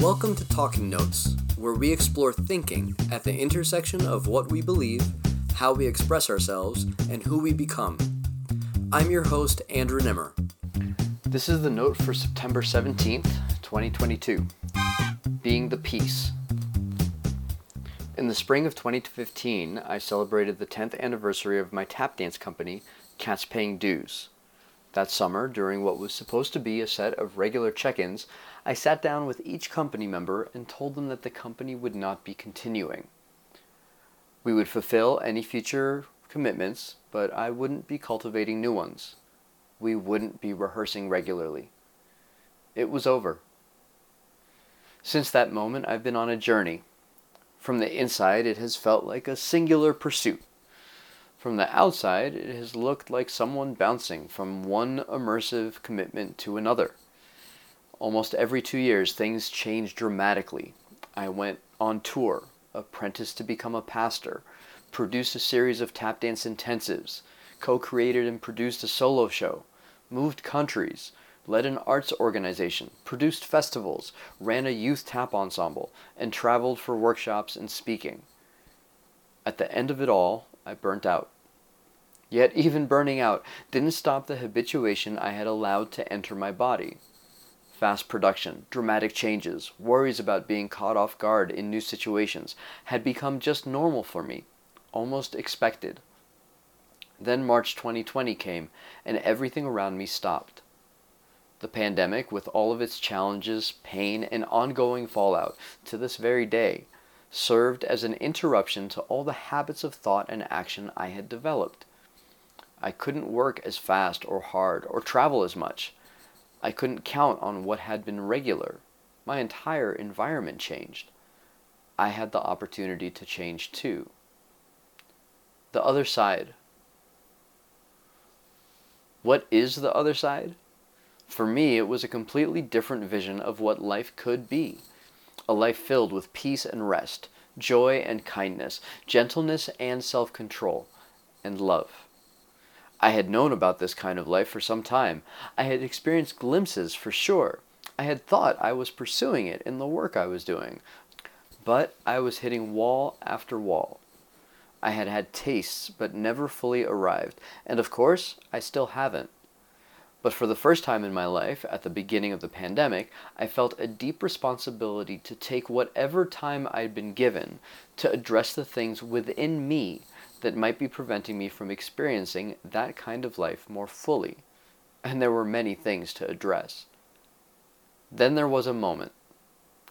Welcome to Talking Notes, where we explore thinking at the intersection of what we believe, how we express ourselves, and who we become. I'm your host, Andrew Nemr. This is the note for September 17th, 2022 Being the Peace. In the spring of 2015, I celebrated the 10th anniversary of my tap dance company, Cats Paying Dues. That summer, during what was supposed to be a set of regular check ins, I sat down with each company member and told them that the company would not be continuing. We would fulfill any future commitments, but I wouldn't be cultivating new ones. We wouldn't be rehearsing regularly. It was over. Since that moment, I've been on a journey. From the inside, it has felt like a singular pursuit. From the outside, it has looked like someone bouncing from one immersive commitment to another. Almost every two years, things change dramatically. I went on tour, apprenticed to become a pastor, produced a series of tap dance intensives, co created and produced a solo show, moved countries, led an arts organization, produced festivals, ran a youth tap ensemble, and traveled for workshops and speaking. At the end of it all, I burnt out. Yet, even burning out didn't stop the habituation I had allowed to enter my body. Fast production, dramatic changes, worries about being caught off guard in new situations had become just normal for me, almost expected. Then March 2020 came, and everything around me stopped. The pandemic, with all of its challenges, pain, and ongoing fallout to this very day, served as an interruption to all the habits of thought and action I had developed. I couldn't work as fast or hard or travel as much. I couldn't count on what had been regular. My entire environment changed. I had the opportunity to change too. The other side. What is the other side? For me, it was a completely different vision of what life could be a life filled with peace and rest, joy and kindness, gentleness and self control, and love. I had known about this kind of life for some time. I had experienced glimpses for sure. I had thought I was pursuing it in the work I was doing. But I was hitting wall after wall. I had had tastes, but never fully arrived, and of course, I still haven't. But for the first time in my life, at the beginning of the pandemic, I felt a deep responsibility to take whatever time I'd been given to address the things within me that might be preventing me from experiencing that kind of life more fully. And there were many things to address. Then there was a moment.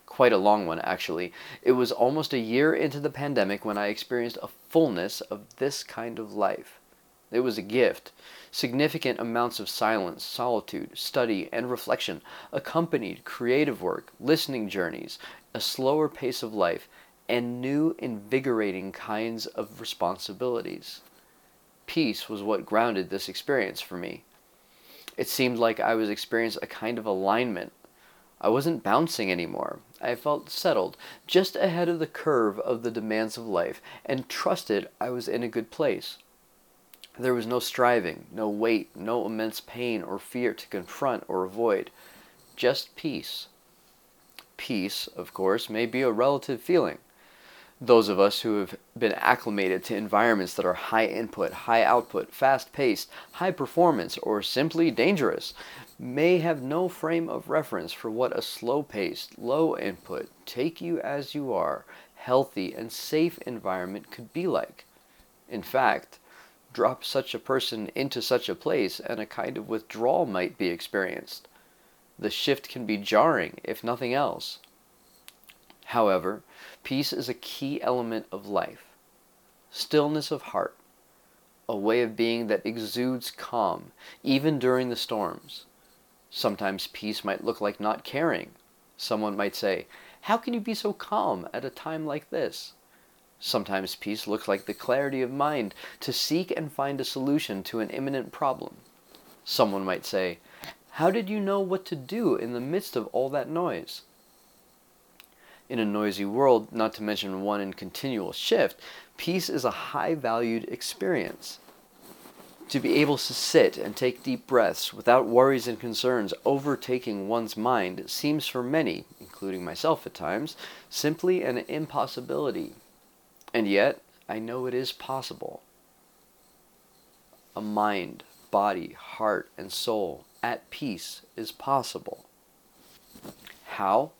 Quite a long one, actually. It was almost a year into the pandemic when I experienced a fullness of this kind of life. It was a gift. Significant amounts of silence, solitude, study, and reflection accompanied creative work, listening journeys, a slower pace of life, and new, invigorating kinds of responsibilities. Peace was what grounded this experience for me. It seemed like I was experiencing a kind of alignment. I wasn't bouncing anymore. I felt settled, just ahead of the curve of the demands of life, and trusted I was in a good place. There was no striving, no weight, no immense pain or fear to confront or avoid. Just peace. Peace, of course, may be a relative feeling. Those of us who have been acclimated to environments that are high input, high output, fast paced, high performance, or simply dangerous may have no frame of reference for what a slow paced, low input, take you as you are, healthy, and safe environment could be like. In fact, drop such a person into such a place, and a kind of withdrawal might be experienced. The shift can be jarring, if nothing else. However, peace is a key element of life. Stillness of heart, a way of being that exudes calm, even during the storms. Sometimes peace might look like not caring. Someone might say, How can you be so calm at a time like this? Sometimes peace looks like the clarity of mind to seek and find a solution to an imminent problem. Someone might say, How did you know what to do in the midst of all that noise? In a noisy world, not to mention one in continual shift, peace is a high valued experience. To be able to sit and take deep breaths without worries and concerns overtaking one's mind seems for many, including myself at times, simply an impossibility. And yet, I know it is possible. A mind, body, heart, and soul at peace is possible. How?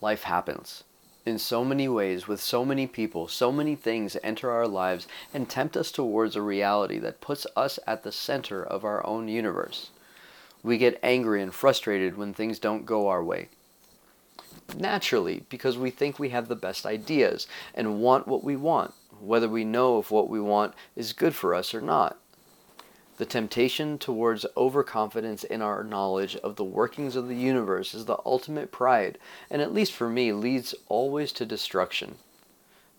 Life happens. In so many ways, with so many people, so many things enter our lives and tempt us towards a reality that puts us at the center of our own universe. We get angry and frustrated when things don't go our way. Naturally, because we think we have the best ideas and want what we want, whether we know if what we want is good for us or not. The temptation towards overconfidence in our knowledge of the workings of the universe is the ultimate pride, and at least for me, leads always to destruction.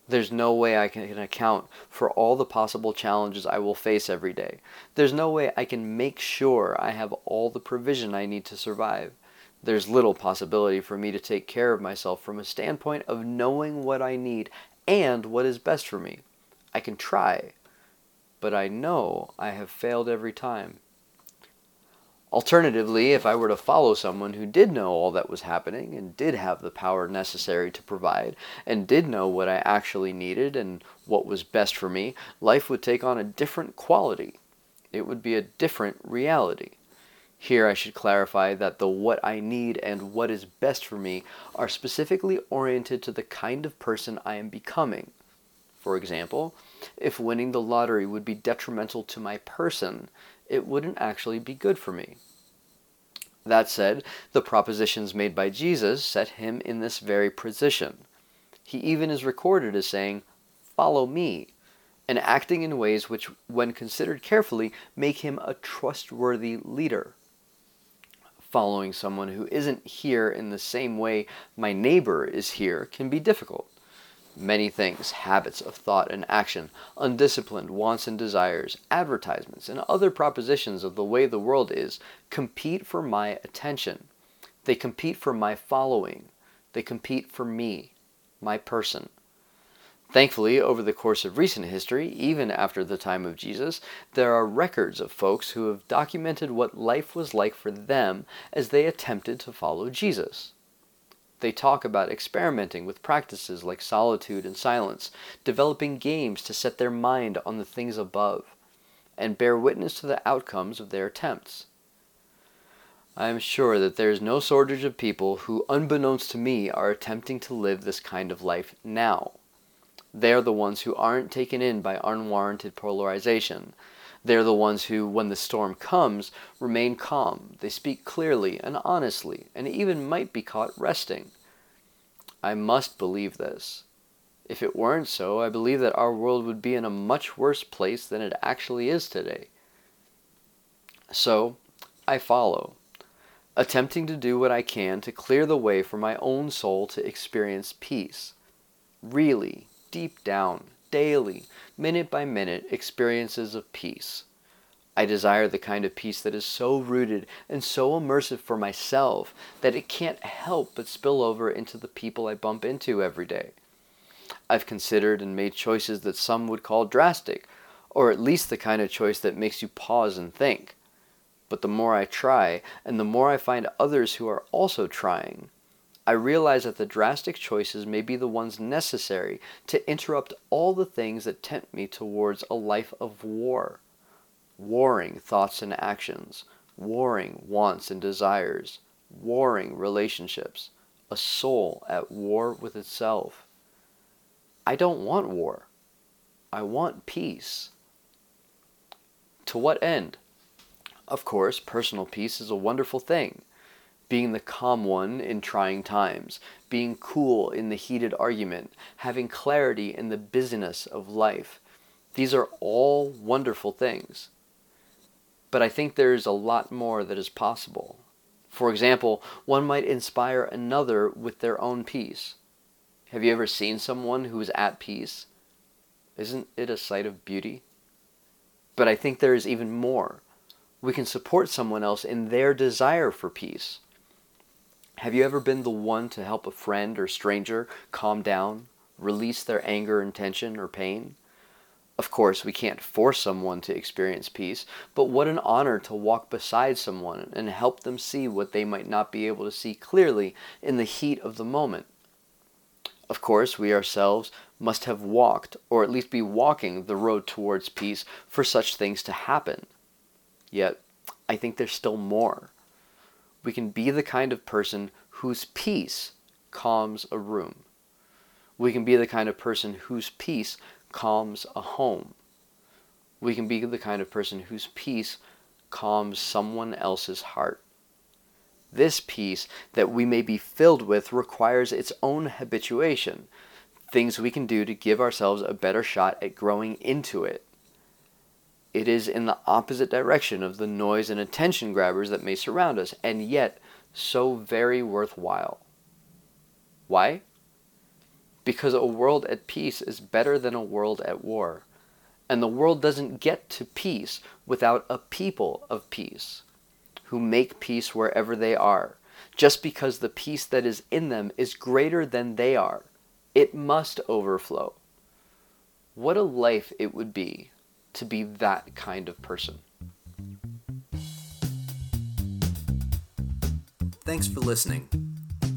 There's no way I can account for all the possible challenges I will face every day. There's no way I can make sure I have all the provision I need to survive. There's little possibility for me to take care of myself from a standpoint of knowing what I need and what is best for me. I can try, but I know I have failed every time. Alternatively, if I were to follow someone who did know all that was happening and did have the power necessary to provide and did know what I actually needed and what was best for me, life would take on a different quality. It would be a different reality. Here I should clarify that the what I need and what is best for me are specifically oriented to the kind of person I am becoming. For example, if winning the lottery would be detrimental to my person, it wouldn't actually be good for me. That said, the propositions made by Jesus set him in this very position. He even is recorded as saying, Follow me, and acting in ways which, when considered carefully, make him a trustworthy leader. Following someone who isn't here in the same way my neighbor is here can be difficult many things, habits of thought and action, undisciplined wants and desires, advertisements, and other propositions of the way the world is, compete for my attention. They compete for my following. They compete for me, my person. Thankfully, over the course of recent history, even after the time of Jesus, there are records of folks who have documented what life was like for them as they attempted to follow Jesus. They talk about experimenting with practices like solitude and silence, developing games to set their mind on the things above, and bear witness to the outcomes of their attempts. I am sure that there is no shortage of people who, unbeknownst to me, are attempting to live this kind of life now. They are the ones who aren't taken in by unwarranted polarization. They are the ones who, when the storm comes, remain calm. They speak clearly and honestly, and even might be caught resting. I must believe this. If it weren't so, I believe that our world would be in a much worse place than it actually is today. So, I follow, attempting to do what I can to clear the way for my own soul to experience peace. Really, deep down, daily, minute by minute experiences of peace. I desire the kind of peace that is so rooted and so immersive for myself that it can't help but spill over into the people I bump into every day. I've considered and made choices that some would call drastic, or at least the kind of choice that makes you pause and think. But the more I try, and the more I find others who are also trying, I realize that the drastic choices may be the ones necessary to interrupt all the things that tempt me towards a life of war. Warring thoughts and actions, warring wants and desires, warring relationships, a soul at war with itself. I don't want war. I want peace. To what end? Of course, personal peace is a wonderful thing being the calm one in trying times, being cool in the heated argument, having clarity in the busyness of life. These are all wonderful things. But I think there is a lot more that is possible. For example, one might inspire another with their own peace. Have you ever seen someone who is at peace? Isn't it a sight of beauty? But I think there is even more. We can support someone else in their desire for peace. Have you ever been the one to help a friend or stranger calm down, release their anger and tension or pain? Of course, we can't force someone to experience peace, but what an honor to walk beside someone and help them see what they might not be able to see clearly in the heat of the moment. Of course, we ourselves must have walked, or at least be walking, the road towards peace for such things to happen. Yet, I think there's still more. We can be the kind of person whose peace calms a room. We can be the kind of person whose peace calms a home. We can be the kind of person whose peace calms someone else's heart. This peace that we may be filled with requires its own habituation, things we can do to give ourselves a better shot at growing into it. It is in the opposite direction of the noise and attention grabbers that may surround us, and yet so very worthwhile. Why? because a world at peace is better than a world at war. And the world doesn't get to peace without a people of peace who make peace wherever they are, just because the peace that is in them is greater than they are. It must overflow. What a life it would be to be that kind of person. Thanks for listening.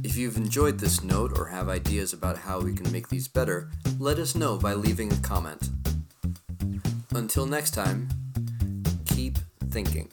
If you've enjoyed this note or have ideas about how we can make these better, let us know by leaving a comment. Until next time, keep thinking.